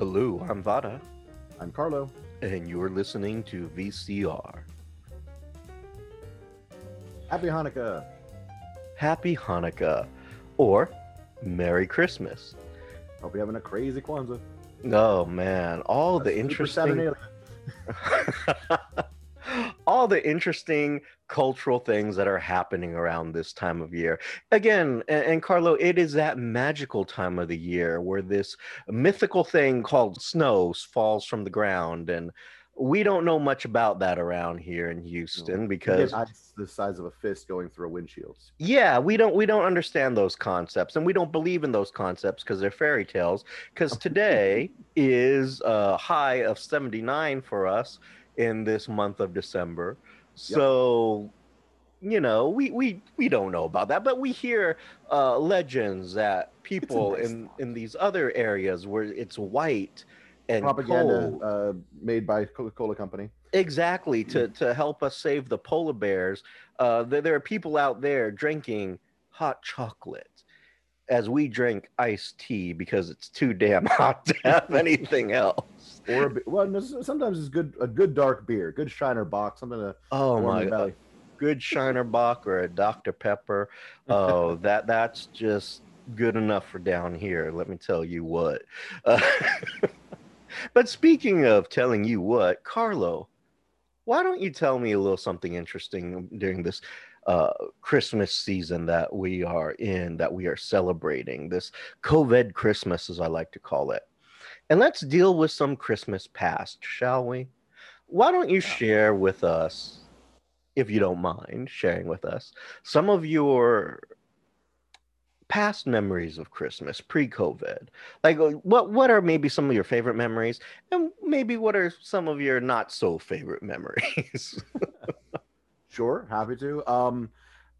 Hello, I'm Vada, I'm Carlo. and you're listening to VCR. Happy Hanukkah. Happy Hanukkah, or Merry Christmas. Hope you're having a crazy Kwanzaa. Oh man, all the Super interesting. all the interesting cultural things that are happening around this time of year. Again, and, and Carlo, it is that magical time of the year where this mythical thing called snow falls from the ground, and we don't know much about that around here in Houston because ice the size of a fist going through a windshield. yeah we don't we don't understand those concepts and we don't believe in those concepts because they're fairy tales because today is a high of 79 for us in this month of december so you know we we we don't know about that but we hear uh legends that people nice in thought. in these other areas where it's white and Propaganda cold uh, made by Coca-Cola Company. Exactly to to help us save the polar bears. Uh, there, there are people out there drinking hot chocolate as we drink iced tea because it's too damn hot to have anything else. Or a, well, no, sometimes it's good a good dark beer, good Shiner Bock, something to Oh my god, good Shiner Bock or a Dr Pepper. Oh, that that's just good enough for down here. Let me tell you what. Uh, but speaking of telling you what, Carlo, why don't you tell me a little something interesting during this uh, Christmas season that we are in, that we are celebrating, this COVID Christmas, as I like to call it. And let's deal with some Christmas past, shall we? Why don't you share with us, if you don't mind sharing with us, some of your past memories of Christmas pre-COVID? Like, uh, what what are maybe some of your favorite memories, and maybe what are some of your not so favorite memories? Sure, happy to. Um,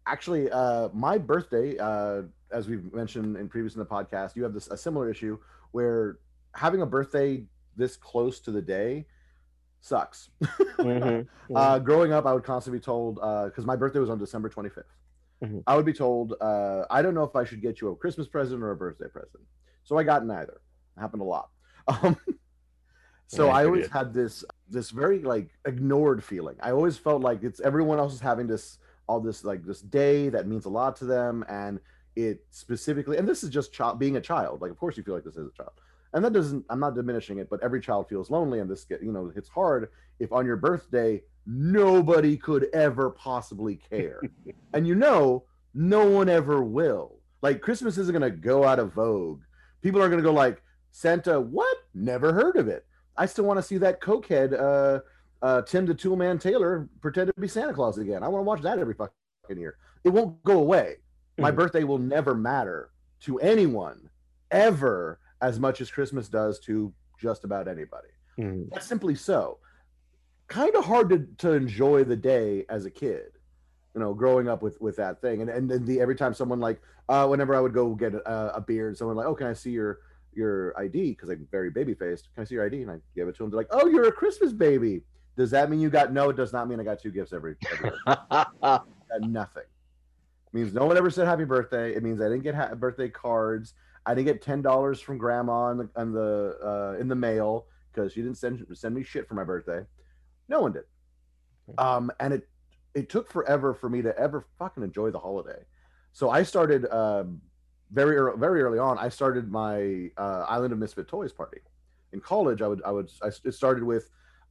actually, uh, my birthday, uh, as we've mentioned in previous in the podcast, you have this a similar issue where having a birthday this close to the day sucks. Mhm. Uh, growing up, I would constantly be told because my birthday was on December 25th. Mhm. I would be told, uh, I don't know if I should get you a Christmas present or a birthday present. So I got neither. It happened a lot. Um, so Yeah, I always had this this very like ignored feeling. I always felt like it's everyone else is having this all this like this day that means a lot to them, and it specifically. And this is just child being a child. Like, of course, you feel like this as a child, and that doesn't. I'm not diminishing it, but every child feels lonely, and this get you know it's hard if on your birthday nobody could ever possibly care, and you know no one ever will. Like Christmas isn't gonna go out of vogue. People are gonna go like Santa. What? Never heard of it. I still want to see that cokehead uh, uh, Tim the Toolman Taylor pretend to be Santa Claus again. I want to watch that every fucking year. It won't go away. My Mhm. birthday will never matter to anyone ever as much as Christmas does to just about anybody. Mhm. That's simply so. Kind of hard to, to enjoy the day as a kid, you know, growing up with with that thing. And and then the every time someone like, uh, whenever I would go get a, a beer, someone like, oh, can I see your your ID? Because I'm very baby faced. Can I see your ID? And I give it to them. They're like, oh, you're a Christmas baby. Does that mean you got? No, it does not mean I got two gifts every. every nothing. It means no one ever said happy birthday. It means I didn't get ha- birthday cards. I didn't get ten dollars from grandma in the, in the uh, in the mail because she didn't send send me shit for my birthday. No one did. Um, and it it took forever for me to ever fucking enjoy the holiday. So I started um, very early, very early on. I started my uh, Island of Misfit Toys party in college. I would I would I, it started with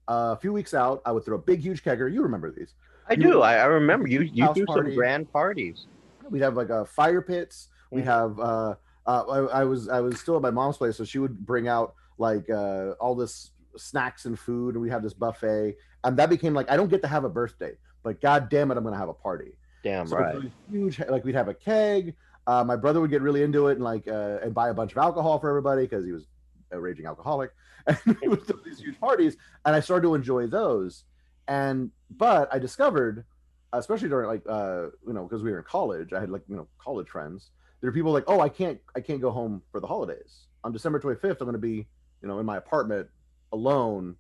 uh, a few weeks out. I would throw a big huge kegger. You remember these? I do. I, I remember you. You do party. some grand parties. we'd have like a fire pits we'd Mhm. have uh, uh I, I was i was still at my mom's place so she would bring out like uh all this snacks and food and we have this buffet and that became like i don't get to have a birthday but god damn it i'm gonna have a party Damn so right. it huge like we'd have a keg uh, my brother would get really into it and like uh, and buy a bunch of alcohol for everybody because he was a raging alcoholic and we would throw these huge parties and i started to enjoy those and but i discovered especially during like uh you know because we were in college i had like you know college friends there are people like oh i can't i can't go home for the holidays on december 25th i'm going to be you know in my apartment alone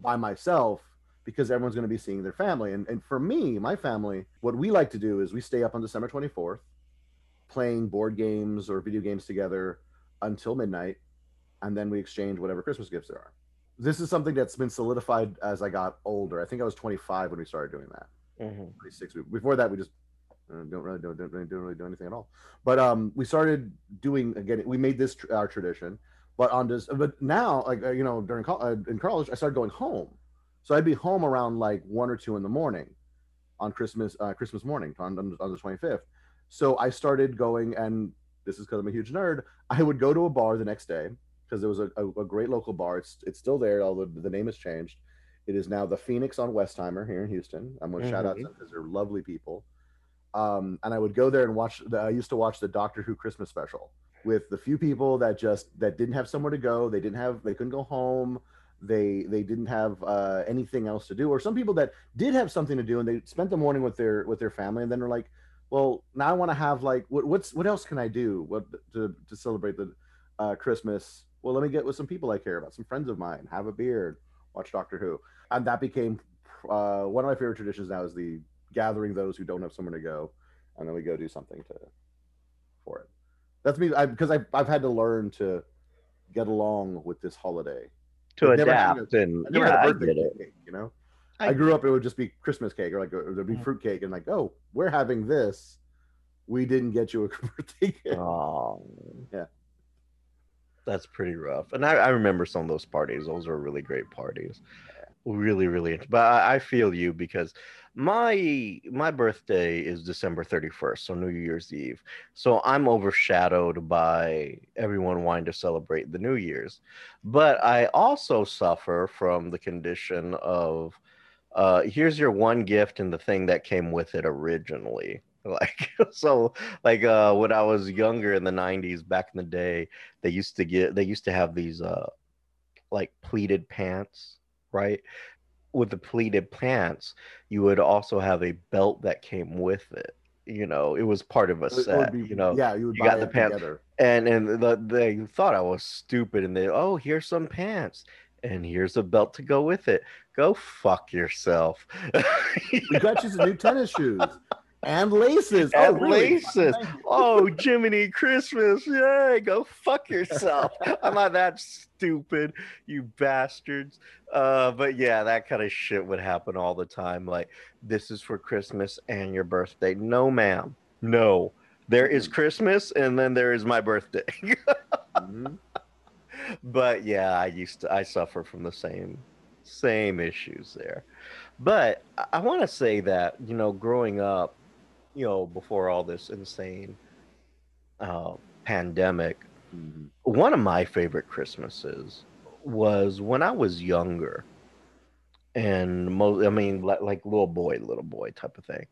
by myself because everyone's going to be seeing their family and, and for me my family what we like to do is we stay up on december 24th playing board games or video games together until midnight and then we exchange whatever Christmas gifts there are. This is something that's been solidified as I got older. I think I was 25 when we started doing that. Mhm. 26. Before that, we just don't really don't, don't, really- don't really do anything at all. But um, we started doing again. We made this tr- our tradition. But on this, but now, like uh, you know, during col- uh, in college, I started going home. So I'd be home around like one or two in the morning, on Christmas uh, Christmas morning on, on, the 25th. So I started going, and this is because I'm a huge nerd. I would go to a bar the next day because there was a, a, a great local bar. It's it's still there, although the name has changed. It is now the Phoenix on Westheimer here in Houston. I'm going to shout out them because they're lovely people. Um, and I would go there and watch. The, I used to watch the Doctor Who Christmas special with the few people that just that didn't have somewhere to go. They didn't have. They couldn't go home. They they didn't have uh, anything else to do. Or some people that did have something to do and they spent the morning with their with their family and then they're like, well, now I want to have like what, what's what else can I do what to to celebrate the uh, Christmas? Well, let me get with some people I care about, some friends of mine, have a beer, watch Doctor Who, and that became uh, one of my favorite traditions. Now is the gathering those who don't have somewhere to go, and then we go do something to for it. That's me I, because I've I've had to learn to get along with this holiday. To I've never had adapt and I never yeah, had I a birthday get it. cake, you know. I- I, grew up; it would just be Christmas cake, or like or there'd be Mhm. fruit cake, and like, oh, we're having this. We didn't get you a birthday cake. Oh, Yeah. That's pretty rough. And I, I remember some of those parties. Those were really great parties. Really, really. But I, I feel you because my my birthday is December 31st, so New Year's Eve. So I'm overshadowed by everyone wanting to celebrate the New Year's. But I also suffer from the condition of uh, here's your one gift and the thing that came with it originally. Like so like uh when I was younger in the 90s back in the day they used to get they used to have these uh like pleated pants right with the pleated pants you would also have a belt that came with it you know it was part of a set be- you know yeah, you would you buy got the pants. together. and and the, they thought I was stupid and they oh here's some pants and here's a belt to go with it go fuck yourself We got you some new tennis shoes and laces. And oh, laces. Oh Jiminy Christmas, yay, go fuck yourself. I'm not that stupid, you bastards. Uh, but yeah, that kind of shit would happen all the time. Like, this is for Christmas and your birthday. No, ma'am. No. There is Christmas and then there is my birthday. Mhm. but yeah, I used to I suffer from the same same issues there. But I, I want to say that, you know, growing up, you know, before all this insane uh, pandemic, Mhm. one of my favorite Christmases was when I was younger, and mo- I mean, like, like little boy, little boy type of thing.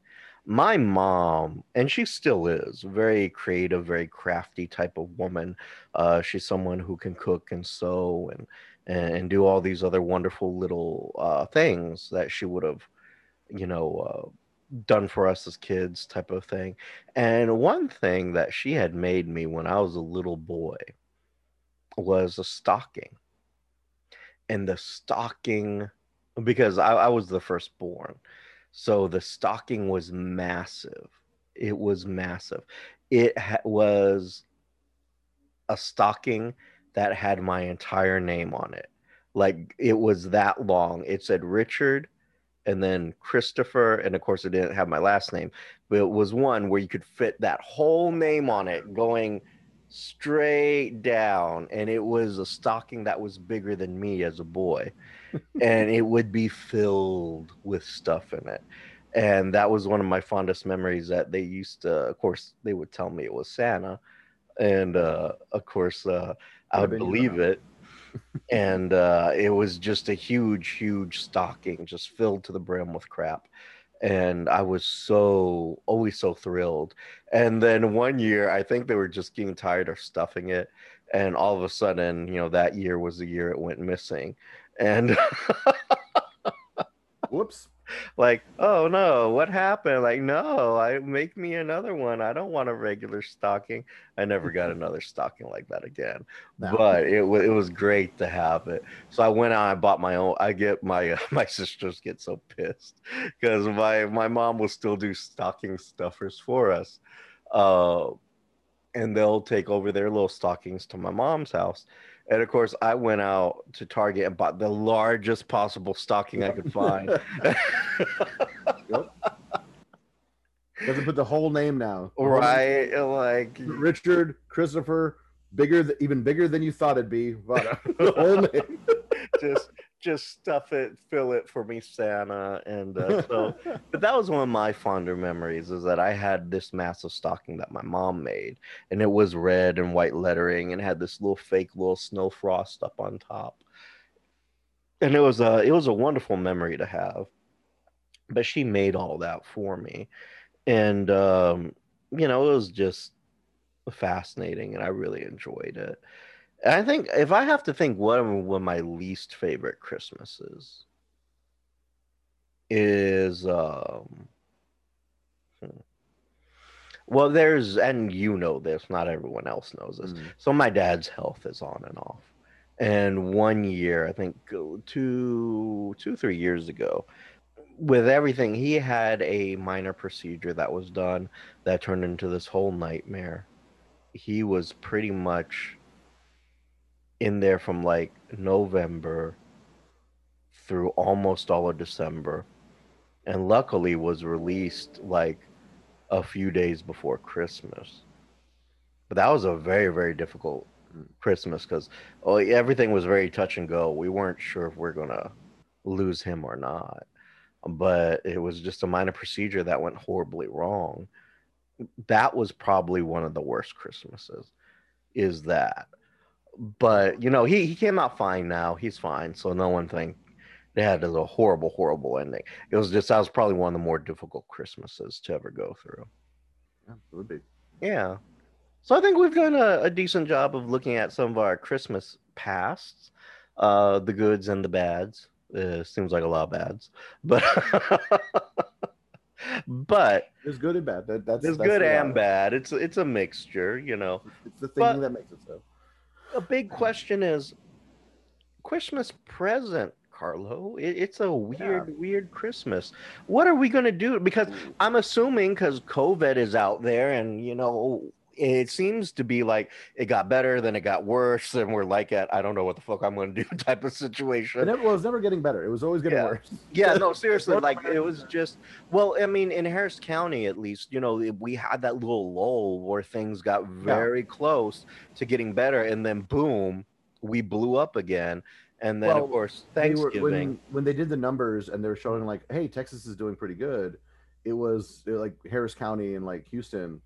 My mom, and she still is, very creative, very crafty type of woman. Uh, she's someone who can cook and sew and and, and do all these other wonderful little uh, things that she would have, you know, uh, done for us as kids, type of thing. And one thing that she had made me when I was a little boy was a stocking. And the stocking, because I, I was the firstborn, so the stocking was massive. It was massive. It ha- was a stocking that had my entire name on it. Like it was that long. It said Richard and then Christopher. And of course, it didn't have my last name, but it was one where you could fit that whole name on it going straight down. And it was a stocking that was bigger than me as a boy. and it would be filled with stuff in it. And that was one of my fondest memories that they used to, of course, they would tell me it was Santa. And uh, of course, uh, I would believe it. And uh, it was just a huge, huge stocking, just filled to the brim with crap. And I was so always so thrilled. And then one year, I think they were just getting tired of stuffing it. And all of a sudden, you know, that year was the year it went missing. And Whoops. like, oh no, what happened? Like, no, I make me another one. I don't want a regular stocking. I never got another stocking like that again. No. But it was it was great to have it. So I went out. I bought my own. I get my my sisters get so pissed because my my mom will still do stocking stuffers for us. Uh, and they'll take over their little stockings to my mom's house. And of course, I went out to Target and bought the largest possible stocking I could find. Doesn't put the whole name now. right? Like Richard, Christopher, bigger, th- even bigger than you thought it'd be. But the whole name. just just stuff it, fill it for me, Santa. And uh, so, but that was one of my fonder memories is that I had this massive stocking that my mom made, and it was red and white lettering, and had this little fake little snow frost up on top. And it was a it was a wonderful memory to have. But she made all that for me, and um, you know it was just fascinating, and I really enjoyed it. I think if I have to think what one my least favorite Christmases is um hmm. well there's and you know this not everyone else knows this mm. so my dad's health is on and off and one year i think two two three years ago with everything he had a minor procedure that was done that turned into this whole nightmare he was pretty much in there from like November through almost all of December, and luckily was released like a few days before Christmas. But that was a very very difficult Christmas because oh, everything was very touch and go. We weren't sure if we we're gonna lose him or not, but it was just a minor procedure that went horribly wrong. That was probably one of the worst Christmases. Is that but you know he, he came out fine now. He's fine. So no one think they had a horrible horrible ending. It was just that was probably one of the more difficult christmases to ever go through. Yeah would be. Yeah. So i think we've done a, a decent job of looking at some of our christmas pasts. Uh the goods and the bads. Uh, seems like a lot of bads. But but there's good and bad. That, that's there's that's good and bad. It's it's a mixture you know. It's the thing but, that makes it so a big question is Christmas present, Carlo. It, it's a weird, yeah. weird Christmas. What are we going to do? Because mm. I'm assuming because COVID is out there and, you know, it seems to be like it got better, then it got worse, and we're like at I don't know what the fuck I'm going to do type of situation. It, never, well, it was never getting better. It was always getting yeah. worse. yeah, no, seriously, like it was just well, I mean, in Harris County at least, you know, we had that little lull where things got very yeah. close to getting better, and then boom, we blew up again. And then, well, of course, Thanksgiving. Were, when, when they did the numbers and they were showing like, hey, Texas is doing pretty good, it was like Harris County and like Houston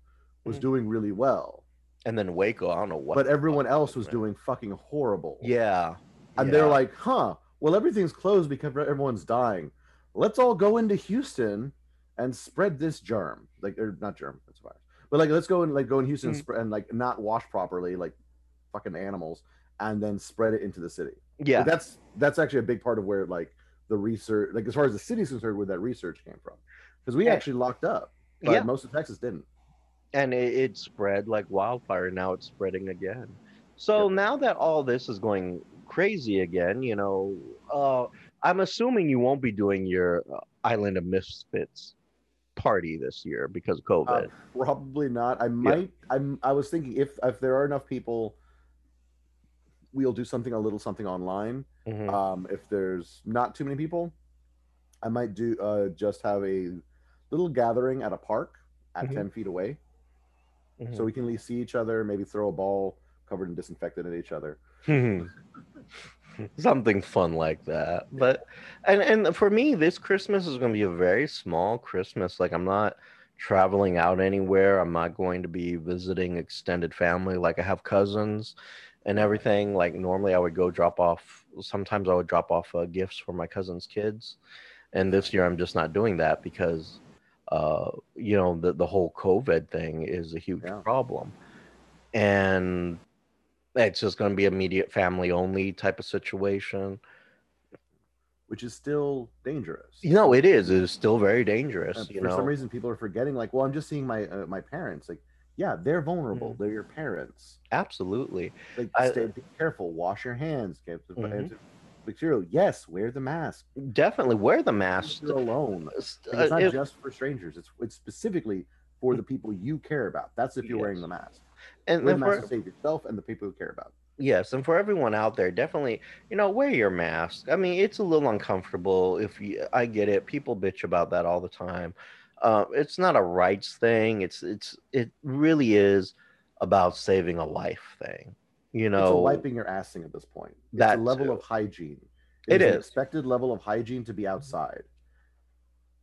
was mm-hmm. doing really well. And then Waco, I don't know what. But everyone else was doing fucking horrible. Yeah. And yeah. they're like, huh, well, everything's closed because everyone's dying. Let's all go into Houston and spread this germ. Like, or not germ, that's virus. But like, let's go and like go in Houston mm-hmm. and, and like not wash properly, like fucking animals, and then spread it into the city. Yeah. But that's that's actually a big part of where like the research, like as far as the city's concerned, where that research came from, because we yeah. actually locked up, but yeah. most of Texas didn't and it, it, spread like wildfire. Now it's spreading again. So yep. now that all this is going crazy again, you know, uh, I'm assuming you won't be doing your uh, Island of Misfits party this year because of uh, COVID. Uh, probably not. I might. Yeah. I'm. I was thinking if if there are enough people, we'll do something a little something online. Mm-hmm. Um, if there's not too many people, I might do uh, just have a little gathering at a park at mm-hmm. ten feet away mm-hmm. so we can at least see each other, maybe throw a ball covered in disinfectant at each other. Something fun like that. But and and for me, this Christmas is going to be a very small Christmas. Like I'm not traveling out anywhere. I'm not going to be visiting extended family. Like I have cousins and everything. Like normally, I would go drop off. Sometimes I would drop off uh, gifts for my cousins' kids, and this year I'm just not doing that because uh, you know, the, the whole COVID thing is a huge yeah. problem. And it's just going to be immediate family only type of situation. Which is still dangerous. You know, it is. It is still very dangerous. And you for know? some reason, people are forgetting. Like, well, I'm just seeing my uh, my parents. Like, yeah, they're vulnerable. Mm-hmm. They're your parents. Absolutely. Like, I, stay, be careful. Wash your hands. Mm-hmm material, yes, wear the mask. Definitely wear the mask. You're alone. It's not if, just for strangers. It's it's specifically for the people you care about. That's if you're yes. wearing the mask. And Wear the mask to save yourself and the people who care about. yes, and for everyone out there, definitely, you know, wear your mask. I mean, it's a little uncomfortable if you. I get it. People bitch about that all the time. Uh, it's not a rights thing. It's it's it really is about saving a life thing. You It's a wiping your ass thing at this point. It's That level too. of hygiene. It an is. expected level of hygiene to be outside.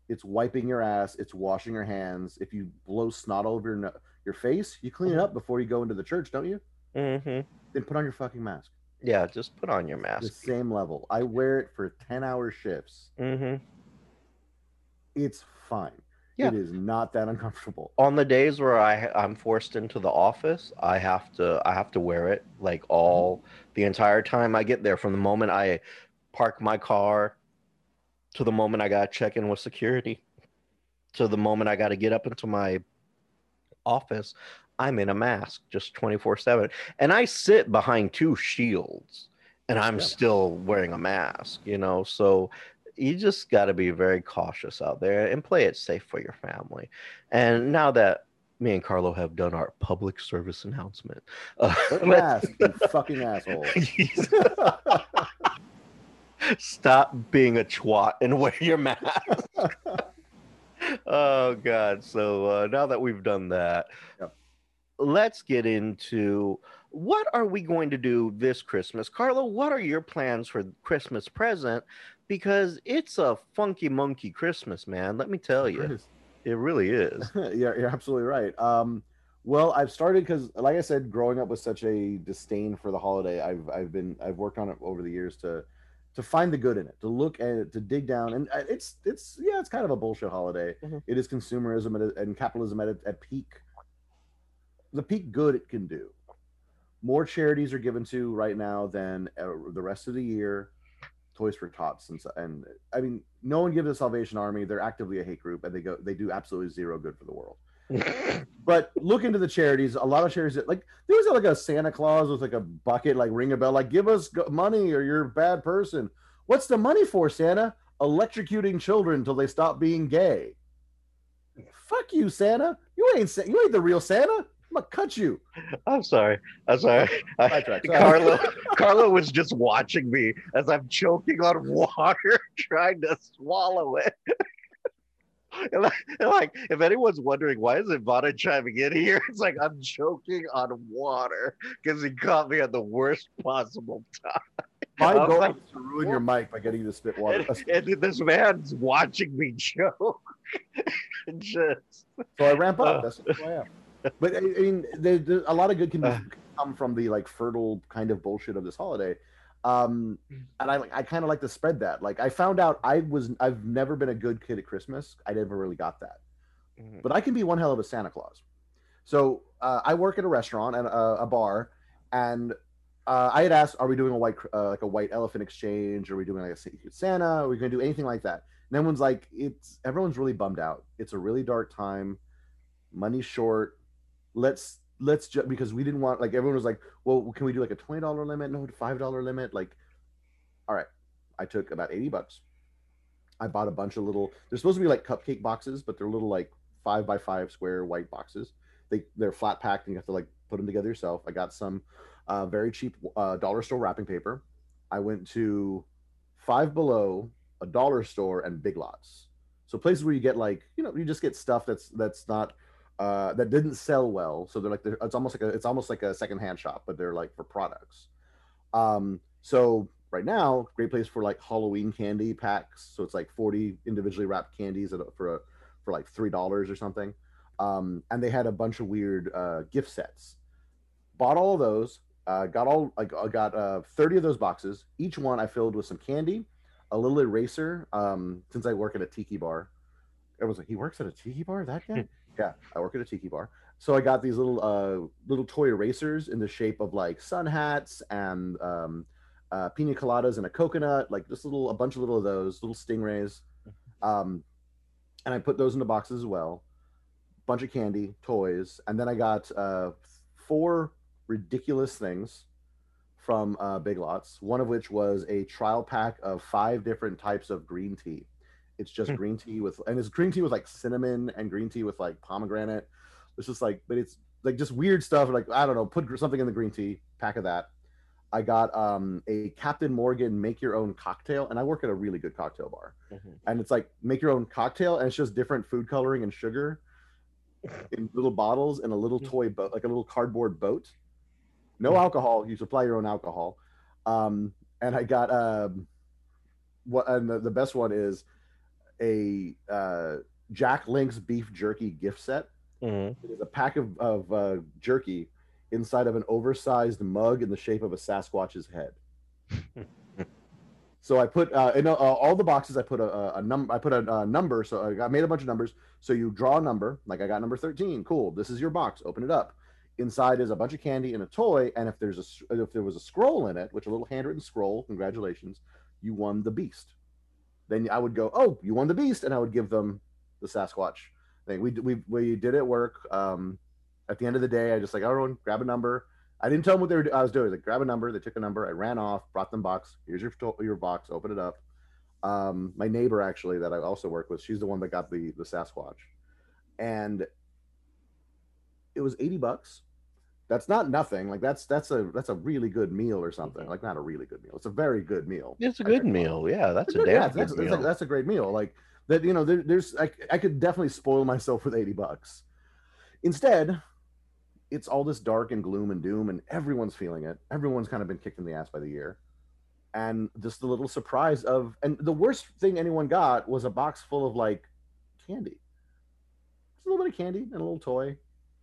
It's wiping your ass. It's washing your hands. If you blow snot all over your no- your face, you clean it up before you go into the church, don't you? hmm Then put on your fucking mask. yeah, just put on your The mask. same level. I wear it for ten hour shifts. hmm It's fine. Yeah. It is not that uncomfortable. on the days where I I'm forced into the office, I have to I have to wear it like all mm-hmm. the entire time I get there from the moment I park my car to the moment I got to check in with security to the moment I got to get up into my office, I'm in a mask just 24/7 and I sit behind two shields and I'm Yeah. still wearing a mask, you know. So you just got to be very cautious out there and play it safe for your family. And now that me and Carlo have done our public service announcement, uh, Wear mask, you fucking asshole. stop being a twat and wear your mask. oh God! So uh, now that we've done that, Yep. let's get into what are we going to do this Christmas, Carlo? What are your plans for Christmas present? Because it's a funky monkey Christmas, man. Let me tell you, it really is. you're, you're absolutely right. Um, well, I've started because, like I said, growing up with such a disdain for the holiday, I've I've been I've worked on it over the years to to find the good in it, to look at it, to dig down, and it's it's yeah, it's kind of a bullshit holiday. Mhm. It is consumerism and, and capitalism at, at peak, the peak good it can do. More charities are given to right now than uh, the rest of the year. Toys for Tots and and I mean, no one gives the Salvation Army. They're actively a hate group, and they go they do absolutely zero good for the world. But look into the charities. A lot of charities, that- like there was like a Santa Claus with like a bucket, like ring a bell, like give us money or you're a bad person. What's the money for, Santa? Electrocuting children until they stop being gay. Fuck you, Santa. You ain't you ain't the real Santa. I'm gonna cut you. I'm sorry. I'm sorry. I- sorry. Carlo, Carlo was just watching me as I'm choking on water, trying to swallow it. And like, and like, if anyone's wondering why is Ivana chiming in here, it's like I'm choking on water because he caught me at the worst possible time. My goal like, is to ruin your mic by getting you to spit water. And, and this man's watching me choke. just So I ramp up. Uh. That's who I am. But I I mean, there, there, a lot of good can Uh. come from the like fertile kind of bullshit of this holiday. Um, and I like I kind of like to spread that. Like I found out I was I've never been a good kid at Christmas. I never really got that, but I can be one hell of a Santa Claus. So uh, I work at a restaurant and a, a bar, and uh, I had asked, "Are we doing a white uh, like a white elephant exchange? Are we doing like a Secret Santa? Are we going to do anything like that?" And everyone's like, "It's everyone's really bummed out. It's a really dark time. Money's short. Let's let's just because we didn't want like everyone was like, well, can we do like a twenty dollar limit? No, five dollar limit. Like, all right. I took about eighty bucks. I bought a bunch of little. They're supposed to be like cupcake boxes, but they're little like five by five square white boxes. They they're flat packed and you have to like put them together yourself. I got some uh, very cheap uh, dollar store wrapping paper. I went to Five Below, a dollar store, and Big Lots. So places where you get like you know you just get stuff that's that's not uh, that didn't sell well. So they're like they're, it's almost like a it's almost like a secondhand shop, but they're like for products. Um, so right now, great place for like Halloween candy packs. So it's like forty individually wrapped candies for a for like three dollars or something. Um, and they had a bunch of weird uh, gift sets. Bought all of those. Uh, got all I got uh, thirty of those boxes. Each one I filled with some candy, a little eraser. Um, since I work at a tiki bar, everyone's like, "He works at a tiki bar? That guy?" yeah, I work at a tiki bar. So I got these little uh, little toy erasers in the shape of like sun hats and um, uh, pina coladas and a coconut, like just little a bunch of little of those little stingrays. Um, and I put those in the boxes as well. Bunch of candy, toys, and then I got uh, four ridiculous things from uh, Big Lots. One of which was a trial pack of five different types of green tea. It's just Hmm. green tea with, and it's green tea with like cinnamon and green tea with like pomegranate. It's just like, but it's like just weird stuff. Like I don't know, put something in the green tea, pack of that. I got um, a Captain Morgan make your own cocktail, and I work at a really good cocktail bar, Mhm. and it's like make your own cocktail, and it's just different food coloring and sugar in little bottles in a little Mhm. toy boat, like a little cardboard boat. No Mhm. alcohol. You supply your own alcohol. Um, and I got um, what, and the, the best one is a uh, Jack Link's beef jerky gift set. Mhm. It is a pack of, of uh, jerky inside of an oversized mug in the shape of a Sasquatch's head. so I put uh, in uh, all the boxes. I put a, a, number. I put a, a number. So I got made a bunch of numbers. So you draw a number. Like I got number thirteen. Cool. This is your box. Open it up. Inside is a bunch of candy and a toy. And if there's a if there was a scroll in it, which a little handwritten scroll, congratulations, you won the beast. Then I would go, oh, you won the beast, and I would give them the Sasquatch thing. We we we did it work. Um, at the end of the day, I just like everyone grab a number. I didn't tell them what they were. I was doing. Like grab a number. They took a number. I ran off, brought them box. Here's your your box. Open it up. Um, my neighbor actually that I also work with, she's the one that got the the Sasquatch, and it was eighty bucks. That's not nothing. Like that's that's a that's a really good meal or something. Mhm. Like not a really good meal. It's a very good meal. It's a good meal. Yeah, that's a Good- damn yeah, good that's, that's, meal. that's a great meal. Like that, you know, there, there's I, I could definitely spoil myself with 80 bucks. Instead, it's all this dark and gloom and doom, and everyone's feeling it. Everyone's kind of been kicked in the ass by the year. And just the little surprise of, and the worst thing anyone got was a box full of like candy. It's a little bit of candy and a little toy.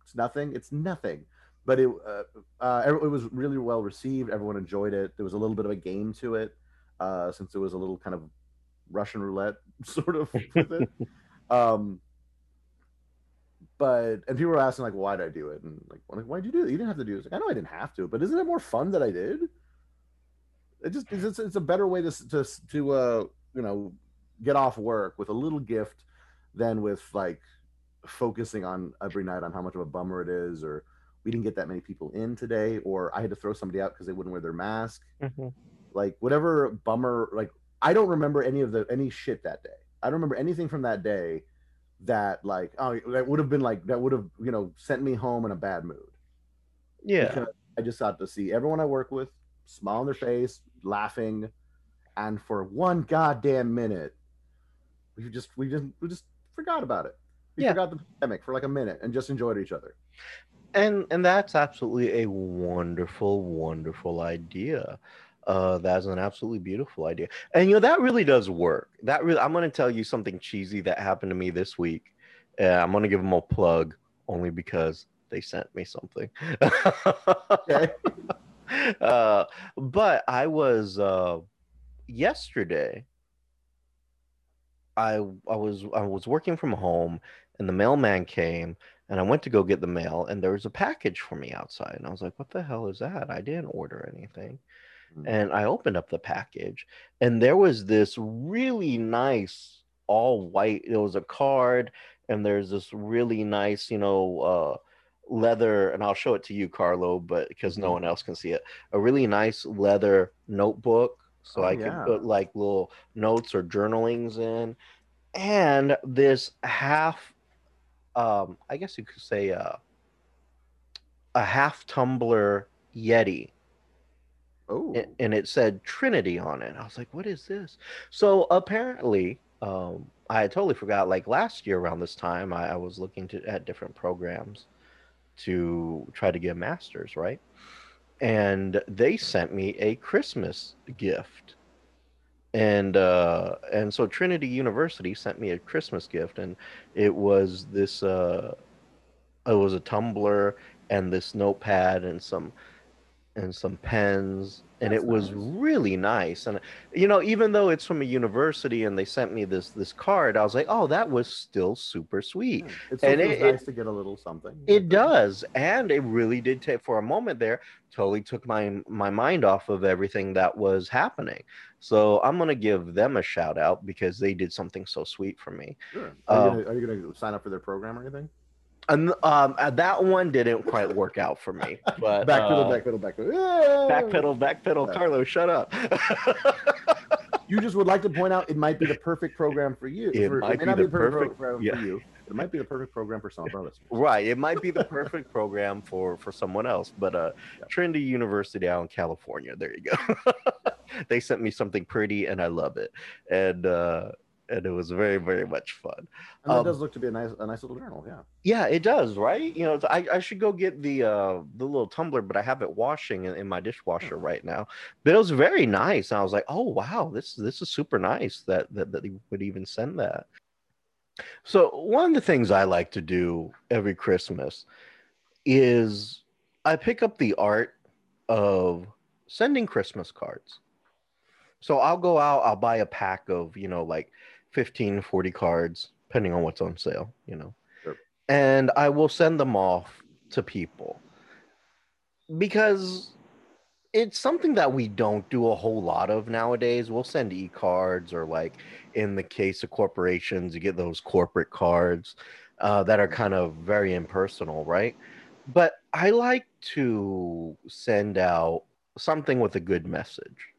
It's nothing. It's nothing. But it, uh, uh, it was really well received. Everyone enjoyed it. There was a little bit of a game to it, uh, since it was a little kind of Russian roulette sort of with it. um, but and people were asking like, why did I do it? And like, "Well, why did you do it? You didn't have to do it. Like, I know I didn't have to, but isn't it more fun that I did? It just it's, it's a better way to to to uh you know get off work with a little gift than with like focusing on every night on how much of a bummer it is or we didn't get that many people in today or I had to throw somebody out because they wouldn't wear their mask Mhm. like whatever bummer like i don't remember any of the any shit that day i don't remember anything from that day that like oh that would have been like that would have you know sent me home in a bad mood Yeah. because i just got to see everyone i work with smile on their face laughing and for one goddamn minute we just we just we just forgot about it we Yeah. forgot the pandemic for like a minute and just enjoyed each other and and that's absolutely a wonderful wonderful idea. Uh that's an absolutely beautiful idea. And you know that really does work. That really i'm going to tell you something cheesy that happened to me this week. Uh, i'm going to give them a plug only because they sent me something. Okay. Uh but i was uh yesterday i i was i was working from home and the mailman came and I went to go get the mail, and there was a package for me outside. And I was like, what the hell is that? I didn't order anything. Mm. And I opened up the package, and there was this really nice, all white, it was a card, and there's this really nice, you know, uh, leather, and I'll show it to you, Carlo, but because no Mhm. one else can see it, a really nice leather notebook. So Oh, I yeah. could put like little notes or journalings in, and this half um i guess you could say uh, a half tumbler yeti. Oh. A- and it said trinity on it. I was like what is this? So apparently um i had totally forgot like last year around this time i, I was looking to at different programs to try to get a masters right? And they sent me a christmas gift and uh and so trinity university sent me a christmas gift and it was this uh it was a tumbler and this notepad and some and some pens and That's it was nice. really nice and you know even though it's from a university and they sent me this this card i was like oh that was still super sweet Yeah, it still and it- it- nice to get a little something it does, and it really did take for a moment there. Totally took my my mind off of everything that was happening. So I'm gonna give them a shout out because they did something so sweet for me. Sure. Are, you Um, gonna, are you gonna sign up for their program or anything? And um, uh, that one didn't quite work out for me. But Backpedal, uh, backpedal, backpedal. Yeah! backpedal, backpedal. Yeah. Carlo, shut up. you just would like to point out it might be the perfect program for you. It for, might may be be the perfect perfect- program yeah. for you. It might be the perfect program for some of our listeners. Right. It might be the perfect program for for someone else, but uh Yeah. Trinity University out in California. There you go. they sent me something pretty and I love it. And uh and it was very, very much fun. And that Um, does look to be a nice, a nice little journal. Yeah. Yeah, it does, right? You know, I, I should go get the uh the little tumbler, but I have it washing in, in my dishwasher right now. But it was very nice. And I was like, oh wow, this this is super nice that that, that they would even send that. So one of the things I like to do every Christmas is I pick up the art of sending Christmas cards. So I'll go out, I'll buy a pack of, you know, like 15, 40 cards, depending on what's on sale, you know and I will send them off to people because it's something that we don't do a whole lot of nowadays. We'll send e cards, or like in the case of corporations, you get those corporate cards uh, that are kind of very impersonal, right? But I like to send out something with a good message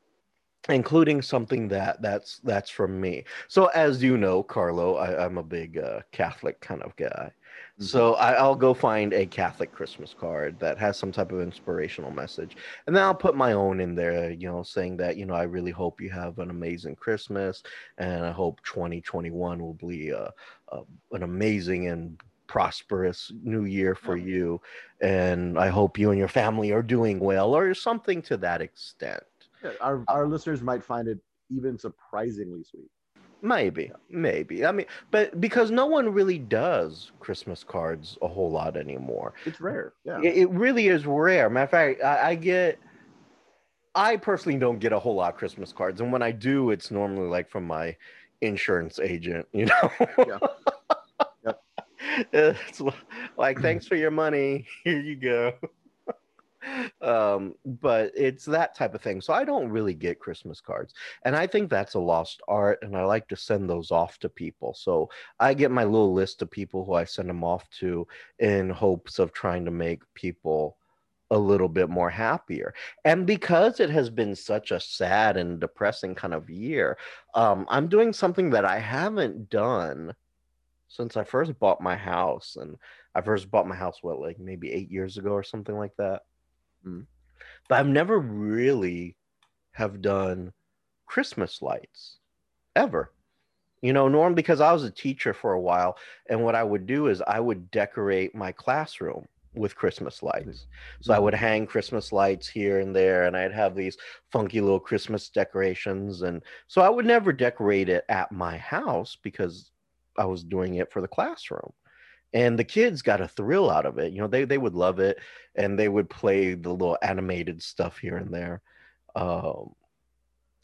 including something that that's that's from me so as you know carlo I, i'm a big uh, catholic kind of guy Mm-hmm. so I, I'll go find a Catholic Christmas card that has some type of inspirational message, and then I'll put my own in there. You know, saying that you know I really hope you have an amazing Christmas, and I hope 2021 will be a, a an amazing and prosperous new year for Yeah. you, and I hope you and your family are doing well, or something to that extent. Our, uh our listeners might find it even surprisingly sweet. Maybe, maybe. I mean, but because no one really does Christmas cards a whole lot anymore. It's rare. Yeah. It, it really is rare. Matter of fact, I, I get, I personally don't get a whole lot of Christmas cards, and when I do, it's normally like from my insurance agent. You know. Yeah. Yep. It's like thanks for your money. Here you go. Um but it's that type of thing. So i don't really get christmas cards and i think that's a lost art and i like to send those off to people. So i get my little list of people who i send them off to in hopes of trying to make people a little bit more happier. And because it has been such a sad and depressing kind of year um i'm doing something that i haven't done since i first bought my house and i first bought my house what like maybe eight years ago or something like that Mm. but i've never really have done christmas lights ever. You know norm because i was a teacher for a while and what i would do is i would decorate my classroom with christmas lights. So i would hang christmas lights here and there and i'd have these funky little christmas decorations. And so i would never decorate it at my house because i was doing it for the classroom and the kids got a thrill out of it you know they, they would love it and they would play the little animated stuff here and there um,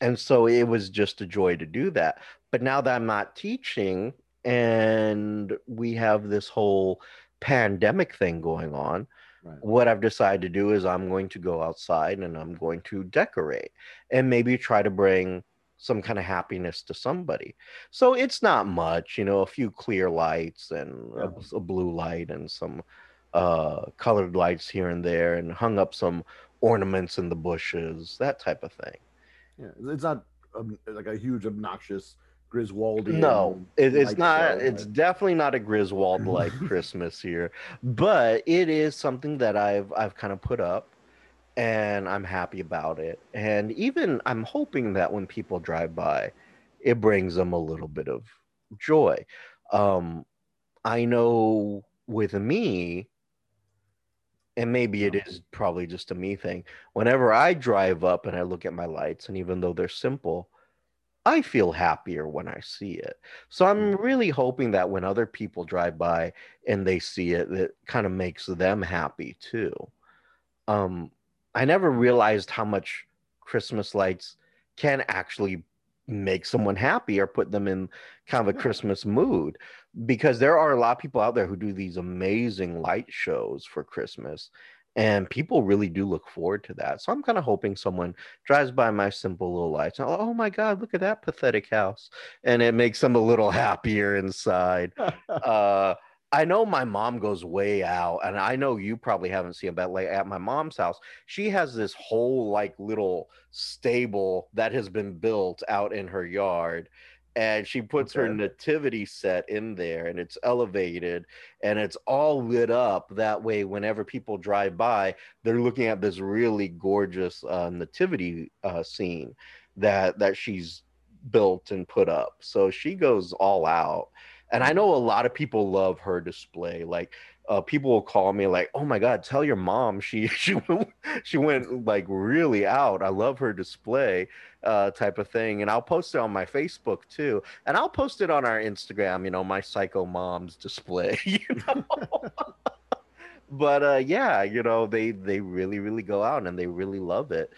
and so it was just a joy to do that but now that i'm not teaching and we have this whole pandemic thing going on Right. what i've decided to do is i'm going to go outside and i'm going to decorate and maybe try to bring some kind of happiness to somebody so it's not much you know a few clear lights and a, a blue light and some uh colored lights here and there and hung up some ornaments in the bushes that type of thing Yeah. It's not um, like a huge, obnoxious Griswoldian. No, it, it's not. show, It's right? definitely not a Griswold like Christmas here, but it is something that I've I've kind of put up, and I'm happy about it. And even I'm hoping that when people drive by, it brings them a little bit of joy. Um, I know with me, and maybe it is probably just a me thing. Whenever I drive up and I look at my lights, and even though they're simple, I feel happier when I see it. So I'm really hoping that when other people drive by and they see it, that kind of makes them happy too. Um, I never realized how much Christmas lights can actually make someone happy or put them in kind of a Christmas mood because there are a lot of people out there who do these amazing light shows for Christmas and people really do look forward to that. So I'm kind of hoping someone drives by my simple little lights. And, oh my God, look at that pathetic house. And it makes them a little happier inside. uh, I know my mom goes way out, and I know you probably haven't seen but like at my mom's house, she has this whole like little stable that has been built out in her yard. And she puts her nativity set in there and it's elevated and it's all lit up. That way, whenever people drive by, they're looking at this really gorgeous uh, nativity uh, scene that that she's built and put up. So she goes all out and I know a lot of people love her display. Like uh, people will call me like, "Oh my God, tell your mom she she went, she went like really out. I love her display, uh, type of thing." And I'll post it on my Facebook too, and I'll post it on our Instagram. You know, my psycho mom's display. You know. but uh, yeah, you know, they they really really go out and they really love it,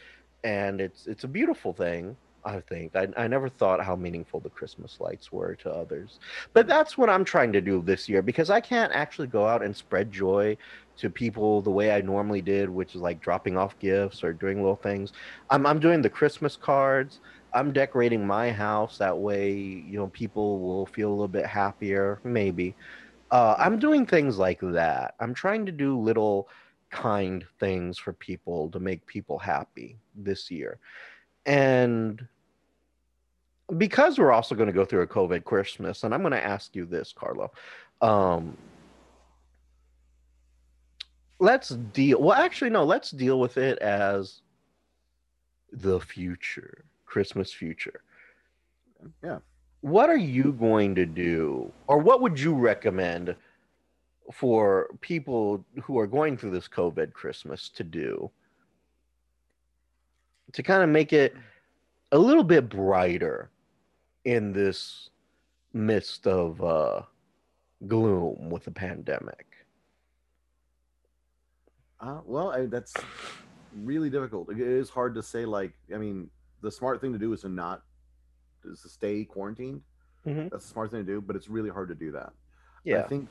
and it's it's a beautiful thing. I think I, I never thought how meaningful the Christmas lights were to others. But that's what I'm trying to do this year because I can't actually go out and spread joy to people the way I normally did, which is like dropping off gifts or doing little things. I'm I'm doing the Christmas cards. I'm decorating my house that way, you know, people will feel a little bit happier, maybe. Uh, I'm doing things like that. I'm trying to do little kind things for people to make people happy this year. And because we're also going to go through a COVID Christmas, and I'm going to ask you this, Carlo. Um, let's deal. Well, actually, no. Let's deal with it as the future, Christmas future. Yeah. What are you going to do, or what would you recommend for people who are going through this COVID Christmas to do to kind of make it a little bit brighter in this midst of uh, gloom with the pandemic? Uh, well, I, that's really difficult. It is hard to say. Like, I mean, the smart thing to do is to not is to stay quarantined. Mhm. That's the smart thing to do, but it's really hard to do that. Yeah, I think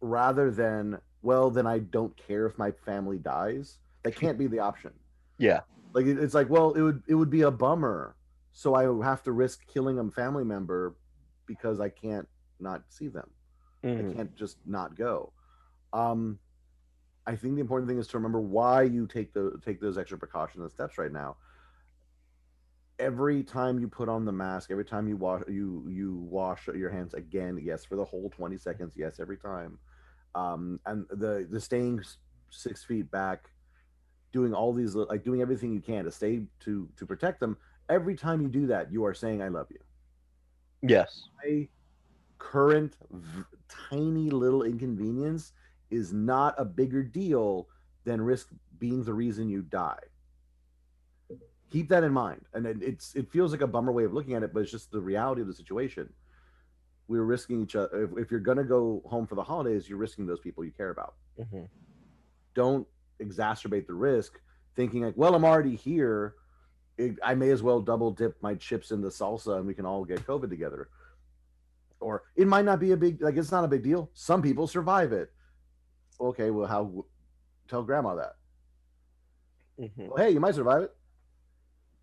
rather than well, then I don't care if my family dies. That can't be the option. Yeah. Like it's like, well, it would it would be a bummer. So I have to risk killing a family member because I can't not see them. I Mhm. can't just not go. Um, I think the important thing is to remember why you take the take those extra precautions and steps right now. Every time you put on the mask, every time you wash you you wash your hands again, yes, for the whole twenty seconds, yes, every time. Um, and the the staying six feet back, doing all these like doing everything you can to stay to to protect them. Every time you do that, you are saying "I love you." Yes. my current v- tiny little inconvenience is not a bigger deal than risk being the reason you die. Keep that in mind. And it, it's it feels like a bummer way of looking at it, but it's just the reality of the situation. We're risking each other. If, if you're gonna go home for the holidays, you're risking those people you care about. Mhm. Don't exacerbate the risk, thinking like, well, I'm already here. I may as well double dip my chips in the salsa and we can all get COVID together. Or it might not be a big like it's not a big deal. Some people survive it. Okay, well, how? Tell grandma that. Mhm. Well, hey, you might survive it.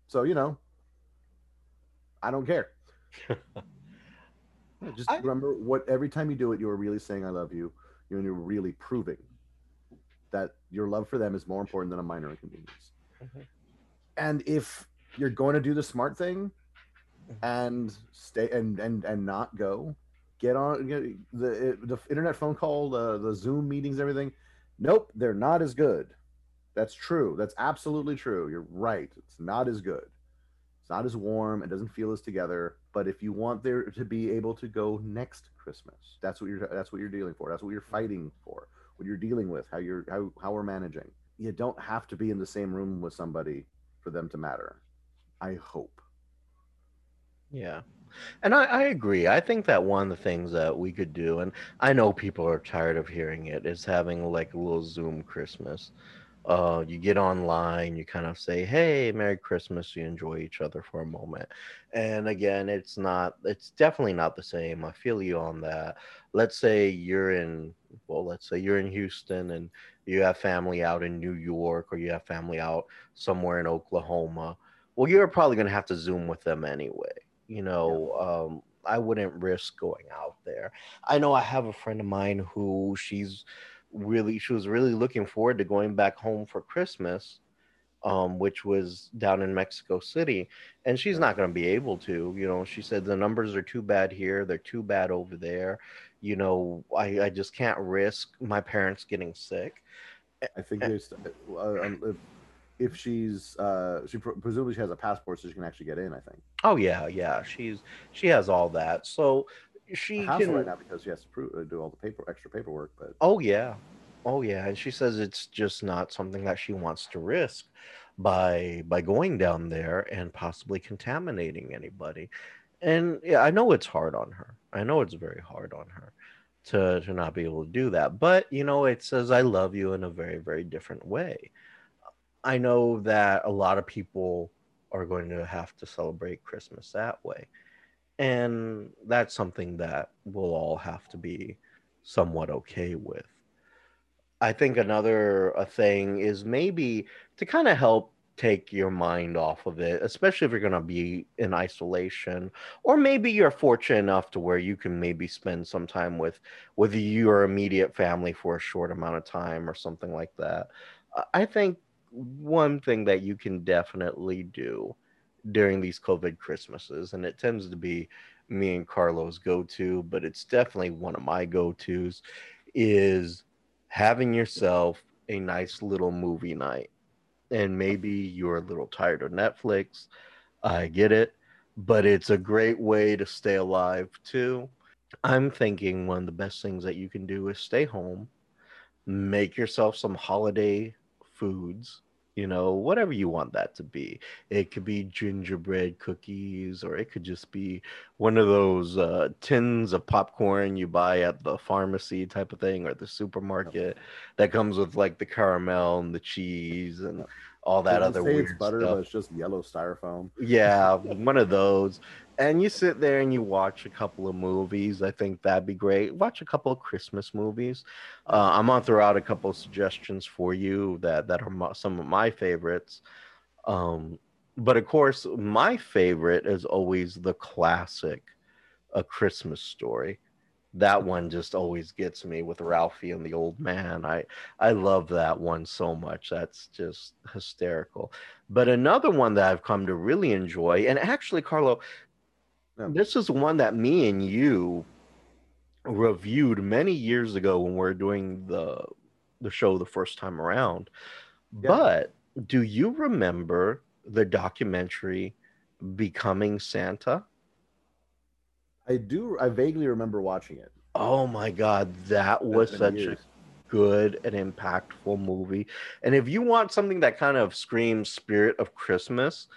So you know, I don't care. Just I- remember what every time you do it, you are really saying I love you. You're you're really proving that your love for them is more important than a minor inconvenience. Mhm. And if you're going to do the smart thing Mhm. and stay and and and not go, get on the the internet phone call, the the Zoom meetings, everything. Nope, they're not as good. That's true. That's absolutely true. You're right. It's not as good. It's not as warm. It doesn't feel as together. But if you want there to be able to go next Christmas, that's what you're that's what you're dealing for. That's what you're fighting for. What you're dealing with, how you're how how we're managing. You don't have to be in the same room with somebody for them to matter. I hope. Yeah. And I, I agree. I think that one of the things that we could do, and I know people are tired of hearing it, is having like a little Zoom Christmas. Uh, you get online, you kind of say, "Hey, Merry Christmas." You enjoy each other for a moment, and again, it's not. It's definitely not the same. I feel you on that. Let's say you're in, well, let's say you're in Houston, and you have family out in New York, or you have family out somewhere in Oklahoma. Well, you're probably going to have to Zoom with them anyway you know um I wouldn't risk going out there. I know I have a friend of mine who she's really she was really looking forward to going back home for Christmas, um, which was down in Mexico City, and she's not going to be able to. You know, she said the numbers are too bad here, they're too bad over there. You know, I I just can't risk my parents getting sick. I think there's uh, um, if, if she's uh she pr- presumably she has a passport so she can actually get in. I think Oh yeah, yeah, she's she has all that, so she hassle can. right now because she has to pro- uh, do all the paper extra paperwork. But Oh yeah. Oh yeah, and she says it's just not something that she wants to risk by by going down there and possibly contaminating anybody. And yeah, I know it's hard on her. I know it's very hard on her to to not be able to do that. But, you know, it says I love you in a very very different way. I know that a lot of people are going to have to celebrate Christmas that way. And that's something that we'll all have to be somewhat okay with. I think another a thing is maybe to kind of help take your mind off of it, especially if you're going to be in isolation, or maybe you're fortunate enough to where you can maybe spend some time with with your immediate family for a short amount of time or something like that. I think one thing that you can definitely do during these COVID Christmases, and it tends to be me and Carlos go to, but it's definitely one of my go tos, is having yourself a nice little movie night. And maybe you're a little tired of Netflix. I get it, but it's a great way to stay alive too. I'm thinking one of the best things that you can do is stay home, make yourself some holiday foods, you know, whatever you want that to be. It could be gingerbread cookies, or it could just be one of those uh, tins of popcorn you buy at the pharmacy type of thing, or the supermarket that comes with like the caramel and the cheese and all that other say weird it's butter, stuff. but it's just yellow styrofoam. Yeah, one of those. And you sit there and you watch a couple of movies. I think that'd be great. Watch a couple of Christmas movies. Uh, I'm gonna throw out a couple of suggestions for you that that are my, some of my favorites. Um, but of course, my favorite is always the classic, A Christmas Story. That one just always gets me with Ralphie and the old man. I I love that one so much. That's just hysterical. But another one that I've come to really enjoy, and actually, Carlo, this is one that me and you reviewed many years ago when we were doing the the show the first time around. Yeah. But do you remember the documentary Becoming Santa? I do. I vaguely remember watching it. Oh my god, that was such years. a good and impactful movie. And if you want something that kind of screams spirit of Christmas,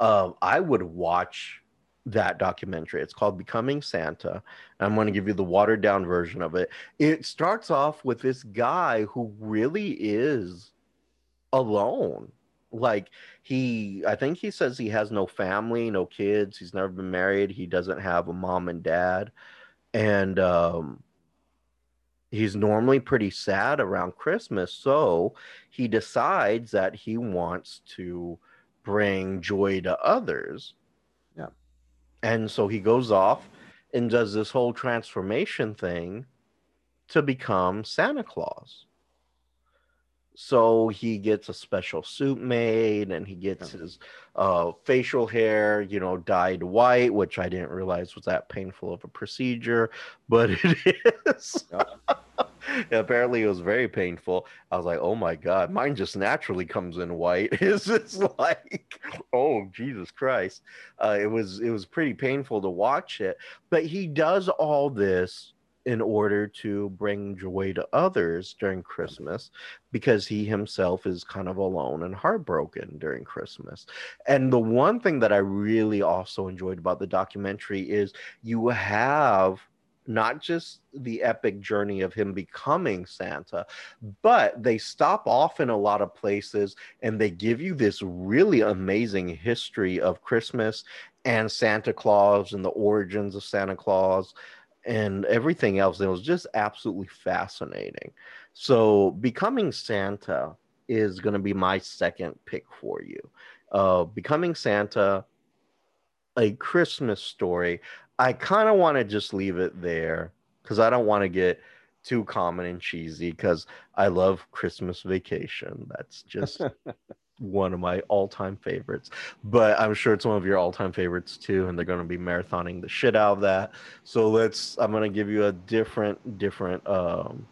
uh, I would watch that documentary. It's called Becoming Santa. I'm going to give you the watered down version of it. It starts off with this guy who really is alone. Like he, I think he says he has no family, no kids. He's never been married. He doesn't have a mom and dad. And um, he's normally pretty sad around Christmas. So he decides that he wants to bring joy to others. Yeah. And so he goes off and does this whole transformation thing to become Santa Claus. So he gets a special suit made and he gets Yeah. his uh, facial hair, you know, dyed white, which I didn't realize was that painful of a procedure, but it is. Apparently, it was very painful. I was like, "Oh my god, mine just naturally comes in white." It's just like, "Oh Jesus Christ!" Uh, it was it was pretty painful to watch it, but he does all this in order to bring joy to others during Christmas because he himself is kind of alone and heartbroken during Christmas. And the one thing that I really also enjoyed about the documentary is you have not just the epic journey of him becoming Santa, but they stop off in a lot of places and they give you this really amazing history of Christmas and Santa Claus and the origins of Santa Claus and everything else. It was just absolutely fascinating. So, Becoming Santa is going to be my second pick for you. Uh, Becoming Santa, a Christmas story. I kind of want to just leave it there because I don't want to get too common and cheesy because I love Christmas Vacation. That's just one of my all-time favorites. But I'm sure it's one of your all-time favorites too, and they're going to be marathoning the shit out of that. So let's. I'm going to give you a different, different um,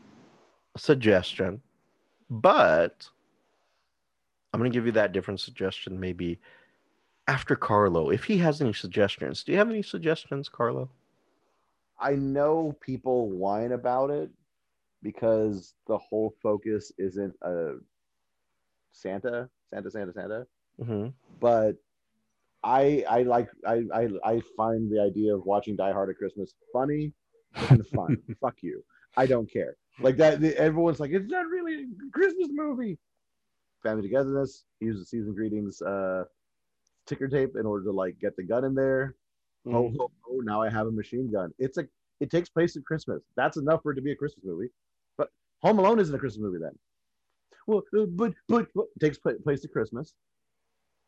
suggestion, but I'm going to give you that different suggestion maybe after Carlo, if he has any suggestions. Do you have any suggestions, Carlo? I know people whine about it because the whole focus isn't a Santa, Santa, Santa, Santa. Mm-hmm. But I I like I, I I find the idea of watching Die Hard at Christmas funny and fun. Fuck you. I don't care. Like that. Everyone's like, it's not really a Christmas movie. Family togetherness. Use the season greetings uh, ticker tape in order to like get the gun in there. Mm-hmm. Oh, oh, oh, now I have a machine gun. It's a it takes place at Christmas. That's enough for it to be a Christmas movie. But Home Alone isn't a Christmas movie then. Well, uh, but but, but takes place at Christmas.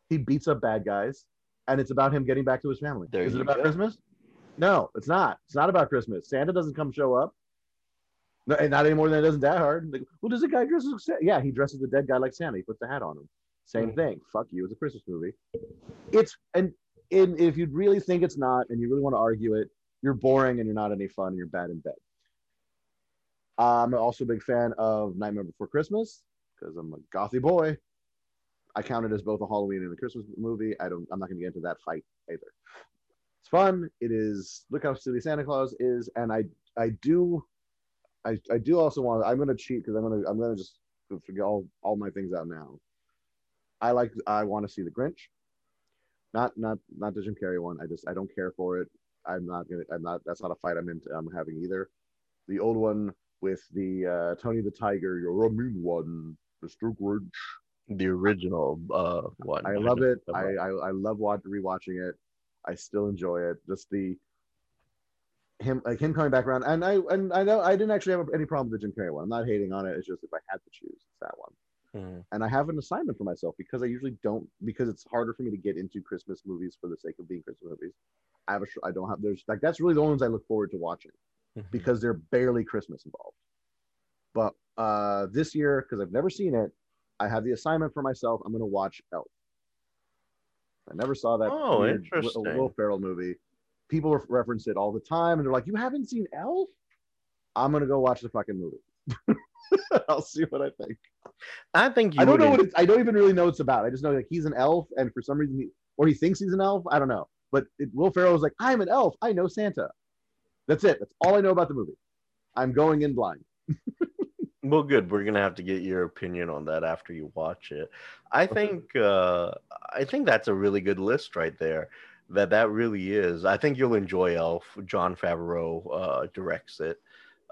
He beats up bad guys, and it's about him getting back to his family. There Is it about go. Christmas? No, it's not. It's not about Christmas. Santa doesn't come show up. No, and not any more than it doesn't Die Hard. Like, well, does a guy dress as Santa? Yeah, he dresses the dead guy like Santa. He puts the hat on him. Same Mhm. thing. Fuck you. It's a Christmas movie. It's and and if you really think it's not, and you really want to argue it, you're boring and you're not any fun and you're bad in bed. I'm also a big fan of Nightmare Before Christmas because I'm a gothy boy. I count it as both a Halloween and a Christmas movie. I don't. I'm not going to get into that fight either. It's fun. It is. Look how silly Santa Claus is, and I I do, I I do also want. I'm going to cheat because I'm going to I'm going to just figure all all my things out now. I like. I want to see the Grinch. Not not not the Jim Carrey one. I just I don't care for it. I'm not gonna. I'm not. That's not a fight I'm into. I'm having either. The old one with the uh, Tony the Tiger. You're a mean one, Mr. Grinch. The original uh, one. I love it. I, I I love watch, rewatching it. I still enjoy it. Just the him like him coming back around, and I and I know I didn't actually have any problem with the Jim Carrey one. I'm not hating on it. It's just if I had to choose, it's that one. Mhm. And I have an assignment for myself because I usually don't because it's harder for me to get into Christmas movies for the sake of being Christmas movies. I have a I don't have there's like that's really the only ones I look forward to watching Mhm. because they're barely Christmas involved. But uh, this year, because I've never seen it, I have the assignment for myself. I'm going to watch Elf. I never saw that Oh, weird Will- interesting. Will Ferrell movie. People re- reference it all the time, and they're like, "You haven't seen Elf?" I'm going to go watch the fucking movie. I'll see what I think. I think you I don't know what it's, I don't even really know what it's about. I just know like he's an elf, and for some reason, he, or he thinks he's an elf. I don't know. But it, Will Ferrell was like, "I'm an elf. I know Santa." That's it. That's all I know about the movie. I'm going in blind. Well, good. We're gonna have to get your opinion on that after you watch it. I think uh, I think that's a really good list right there. That that really is. I think you'll enjoy Elf. Jon Favreau uh, directs it.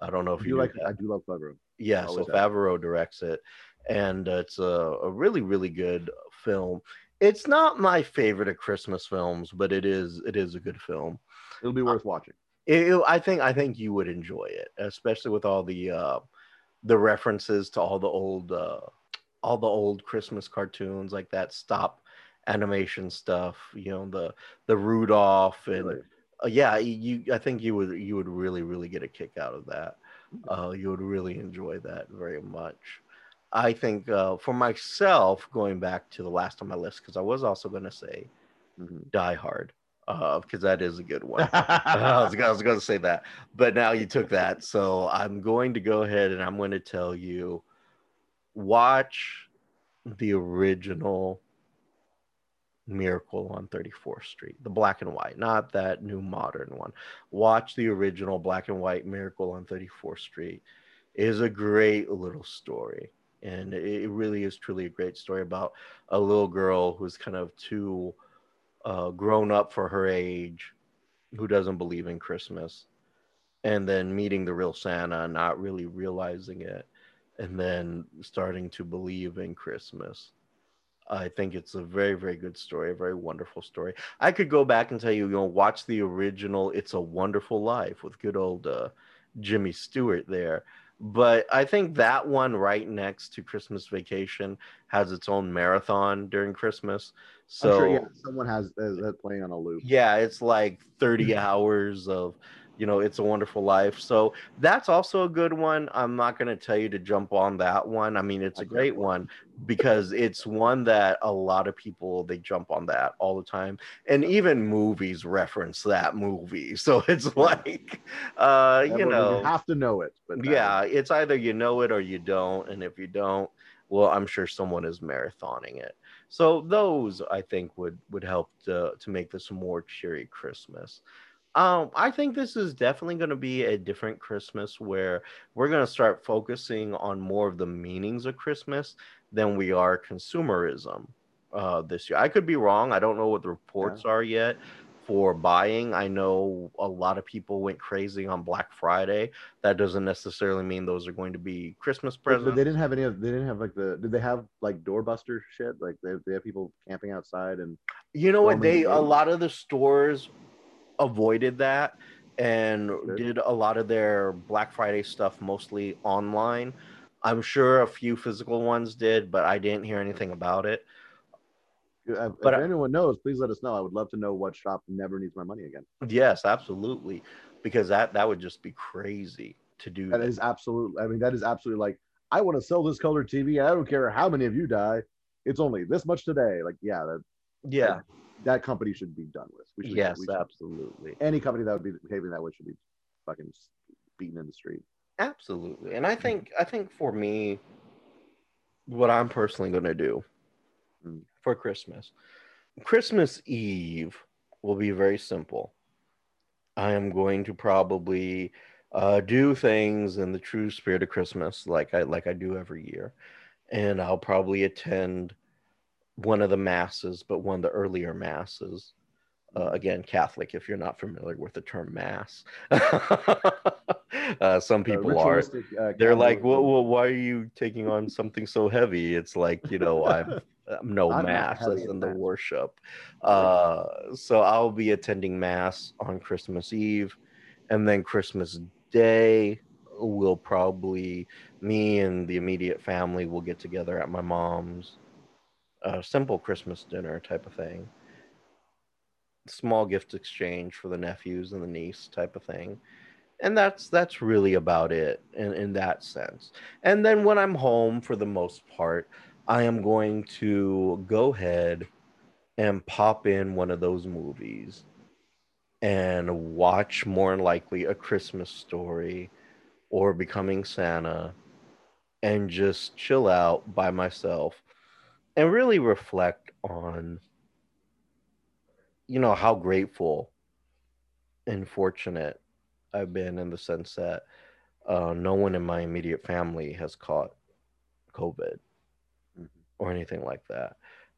I don't know if I you like. that. I do love Favreau. Yeah, so have. Favreau directs it, and uh, it's a, a really, really good film. It's not my favorite of Christmas films, but it is it is a good film. It'll be worth watching. It, it- I think I think you would enjoy it, especially with all the uh, the references to all the old uh, all the old Christmas cartoons like that stop animation stuff. You know the the Rudolph and Really. uh, yeah, you I think you would you would really really get a kick out of that. Uh, you would really enjoy that very much. I think uh, for myself, going back to the last on my list, because I was also going to say Mhm. Die Hard, uh, because that is a good one. I was, was going to say that, but now you took that, so I'm going to go ahead and I'm going to tell you, watch the original Miracle on 34th Street, the black and white, not that new modern one. Watch the original black and white Miracle on 34th Street. It is a great little story. And it really is truly a great story about a little girl who's kind of too uh, grown up for her age, who doesn't believe in Christmas, and then meeting the real Santa, not really realizing it, and then starting to believe in Christmas. I think it's a very, very good story, a very wonderful story. I could go back and tell you, you know, watch the original "It's a Wonderful Life" with good old uh, Jimmy Stewart there. but I think that one right next to Christmas Vacation has its own marathon during Christmas. So sure, yeah, someone has has that playing on a loop. yeah, it's like 30 hours of, you know, It's a Wonderful Life. So that's also a good one. I'm not going to tell you to jump on that one. I mean, it's a great one because it's one that a lot of people they jump on that all the time and even movies reference that movie. So it's like uh, you know, you have to know it. But yeah, it's either you know it or you don't. And if you don't, well, I'm sure someone is marathoning it. So those I think would would help to to make this a more cheery Christmas. Um, I think this is definitely going to be a different Christmas where we're going to start focusing on more of the meanings of Christmas than we are consumerism uh, this year. I could be wrong. I don't know what the reports are yet for buying. I know a lot of people went crazy on Black Friday. That doesn't necessarily mean those are going to be Christmas presents. but they didn't have any of. They didn't have like the. Did they have like doorbuster shit? Like they, they have people camping outside and. You know what? They a lot of the stores avoided that and Good. did a lot of their Black Friday stuff mostly online. I'm sure a few physical ones did, but I didn't hear anything about it. Uh, But if anyone knows, please let us know. I would love to know what shop never needs my money again. Yes, absolutely, because that that would just be crazy to do. That that. is absolutely. I mean, that is absolutely like I want to sell this color TV. I don't care how many of you die. It's only this much today. Like, yeah, that yeah, that company should be done with. We should, yes, we should- absolutely. any company that would be behaving that way should be fucking beaten in the street. Absolutely. And I think I think for me, what I'm personally gonna do Mm. For Christmas, Christmas Eve will be very simple. I am going to probably uh, do things in the true spirit of Christmas, like I like I do every year, and I'll probably attend one of the masses, but one of the earlier masses. Uh, again, Catholic. If you're not familiar with the term mass, uh, some Uh, people are uh, they're like, well, well, why are you taking on something so heavy? It's like, you know, I'm, I'm no I'm mass as in the mass. worship. Uh, so I'll be attending mass on Christmas Eve, and then Christmas Day will probably me and the immediate family will get together at my mom's. A simple Christmas dinner type of thing. Small gift exchange for the nephews and the niece type of thing and that's that's really about it in, in that sense and then when i'm home for the most part i am going to go ahead and pop in one of those movies and watch more than likely a christmas story or becoming santa and just chill out by myself and really reflect on you know how grateful and fortunate I've been in the sense that uh, no one in my immediate family has caught COVID. Or anything like that.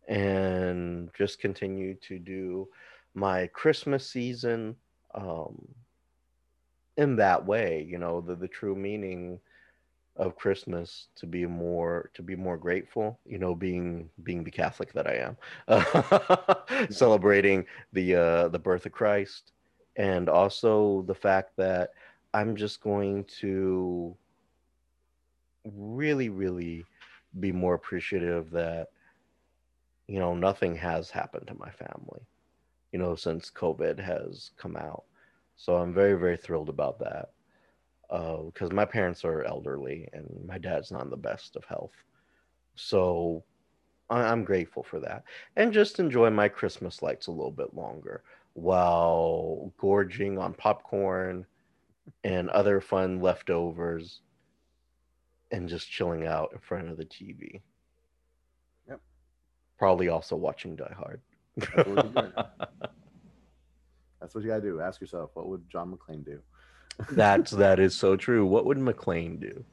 And just continue to do my Christmas season um, in that way, you know, the, the true meaning of Christmas to be more to be more grateful, you know, being being the Catholic that I am, celebrating the uh, the birth of Christ, and also the fact that I'm just going to really, really be more appreciative that you know nothing has happened to my family, you know, since COVID has come out. So I'm very, very thrilled about that uh, because my parents are elderly and my dad's not in the best of health. So I- I'm grateful for that. And just enjoy my Christmas lights a little bit longer while gorging on popcorn and other fun leftovers and just chilling out in front of the TV. Yep. Probably also watching Die Hard. That's what we're. That's what you gotta do. Ask yourself, what would John McClane do? That's that is so true. What would McClane do?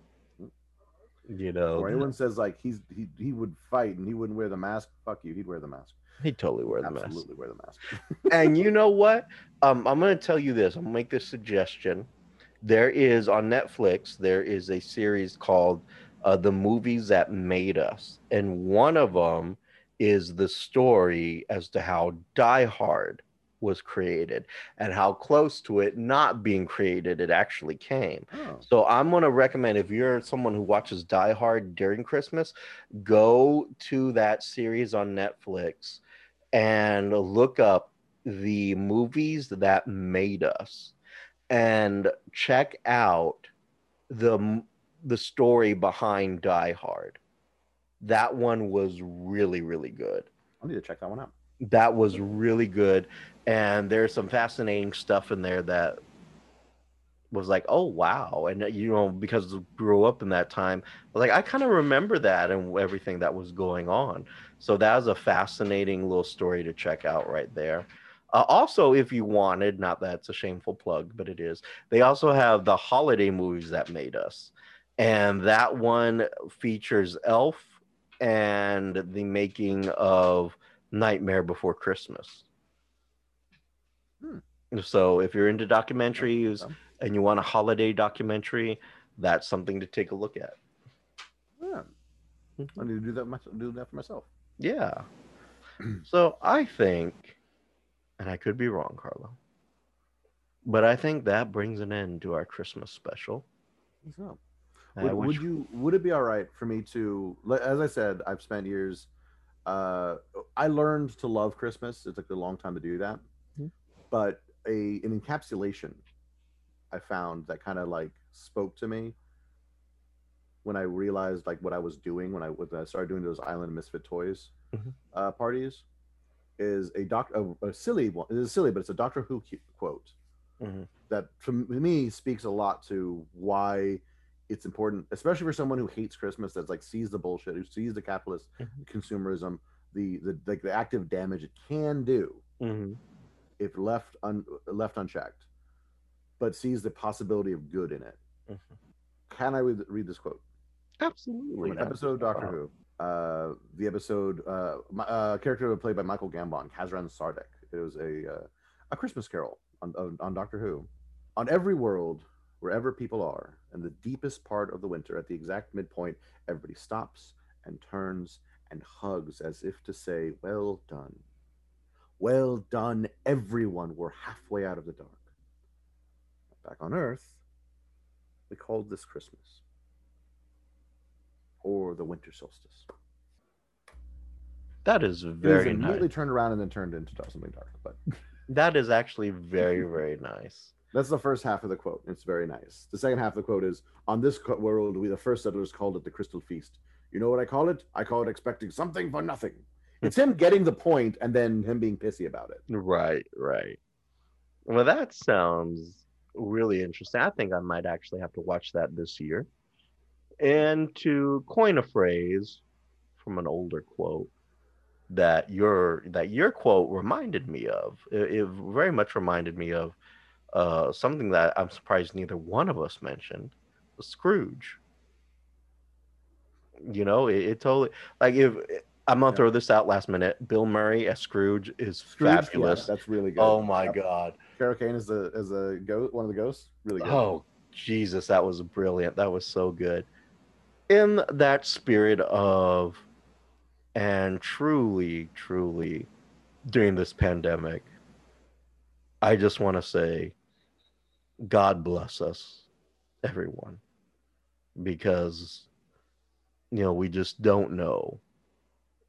You know, Or anyone says like he's he he would fight and he wouldn't wear the mask. Fuck you, he'd wear the mask. he'd totally wear the mask. Absolutely wear the mask. and you know what? Um, I'm to tell you this. I'm to make this suggestion. There is on Netflix, there is a series called uh, The Movies That Made Us. And one of them is the story as to how Die Hard was created and how close to it not being created it actually came. Oh. So I'm going to recommend if you're someone who watches Die Hard during Christmas, go to that series on Netflix and look up the movies that made us and check out the the story behind Die Hard. That one was really really good. I need to check that one out. That was really good and there's some fascinating stuff in there that was like, oh wow, and you know because I grew up in that time, like I kind of remember that and everything that was going on. So that was a fascinating little story to check out right there. Uh, also, if you wanted, not that it's a shameful plug, but it is, they also have the holiday movies that made us. And that one features Elf and the making of Nightmare Before Christmas. Hmm. So if you're into documentaries Um, and you want a holiday documentary, that's something to take a look at. yeah. I need to do that. Do that for myself. Yeah. so I think, and I could be wrong, Carlo, but I think that brings an end to our Christmas special. So, would, would you? Would it be all right for me to? As I said, I've spent years. Uh, I learned to love Christmas. It took a long time to do that, Mhm. but a an encapsulation I found that kind of like spoke to me when I realized like what I was doing when I when I started doing those Island Misfit Toys Mhm. uh, parties is a doc a, a silly one. It's silly, but it's a Doctor Who quote Mhm. that to me speaks a lot to why it's important, especially for someone who hates Christmas, that's like sees the bullshit, who sees the capitalist Mhm. consumerism, the the like the active damage it can do Mhm. if left un, left unchecked, but sees the possibility of good in it. Mhm. Can I read, read this quote Absolutely. from an episode of Doctor Who? Uh, the episode, uh, my, uh, character played by Michael Gambon, Kazran Sardick. It was a uh, a Christmas Carol on, on on Doctor Who. On every world, wherever people are, in the deepest part of the winter, at the exact midpoint, everybody stops and turns and hugs as if to say, "Well done, well done, everyone. We're halfway out of the dark." Back on Earth, we called this Christmas or the winter solstice. That is It was very immediately nice. turned around and then turned into something dark. But That is actually very, very nice. that's the first half of the quote. It's very nice. The second half of the quote is On this world, we the first settlers called it the Crystal Feast. You know what I call it? I call it expecting something for nothing. Hmm. It's him getting the point and then him being pissy about it. Right, right. Well, that sounds really interesting. I think I might actually have to watch that this year. And to coin a phrase from an older quote that your that your quote reminded me of, it, it very much reminded me of uh, something that I'm surprised neither one of us mentioned, Scrooge. You know, it, it totally like if I'm gonna Yeah. throw this out last minute. Bill Murray as Scrooge is Scrooge, yeah, fabulous. that's really good. Oh my Yep. god. Carol Kane is the is a goat, one of the ghosts. Really good. Oh Jesus, that was brilliant. That was so good. In that spirit of and truly, truly during this pandemic, I just want to say God bless us, everyone. Because you know, we just don't know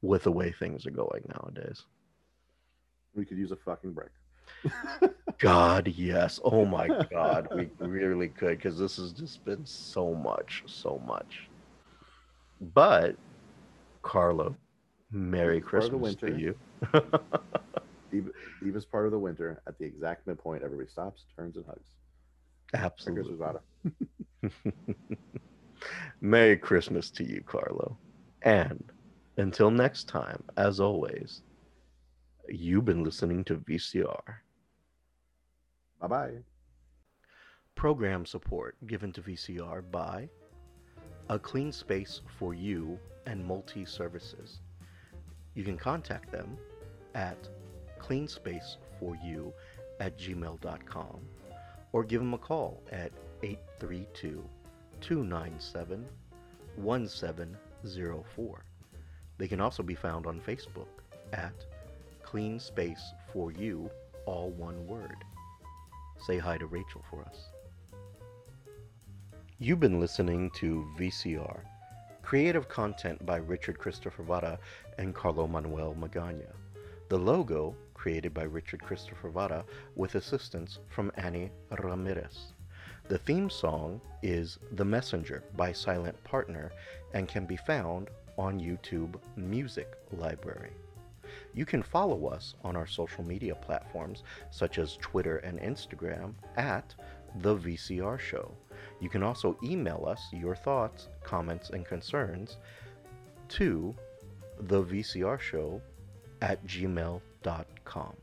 with the way things are going nowadays. We could use a fucking break. God, yes. Oh my God, we really could because this has just been so much, so much. But, Carlo, Merry It's part the Christmas to you. Deep, deepest part of the winter, at the exact midpoint, everybody stops, turns, and hugs. Absolutely. Merry Christmas to you, Carlo. And until next time, as always, you've been listening to VCR. Bye bye. Program support given to VCR by A Clean Space for You and Multi Services. You can contact them at cleanspaceforyou at gmail.com or give them a call at 832 297 1704. They can also be found on Facebook at Clean Space for You all one word. Say hi to Rachel for us. You've been listening to VCR, creative content by Richard Christopher Vara and Carlo Manuel Magana. The logo created by Richard Christopher Vara with assistance from Annie Ramirez. The theme song is The Messenger by Silent Partner and can be found on YouTube Music Library. You can follow us on our social media platforms such as Twitter and Instagram at The VCR Show. You can also email us your thoughts, comments, and concerns to the VCR Show at gmail.com.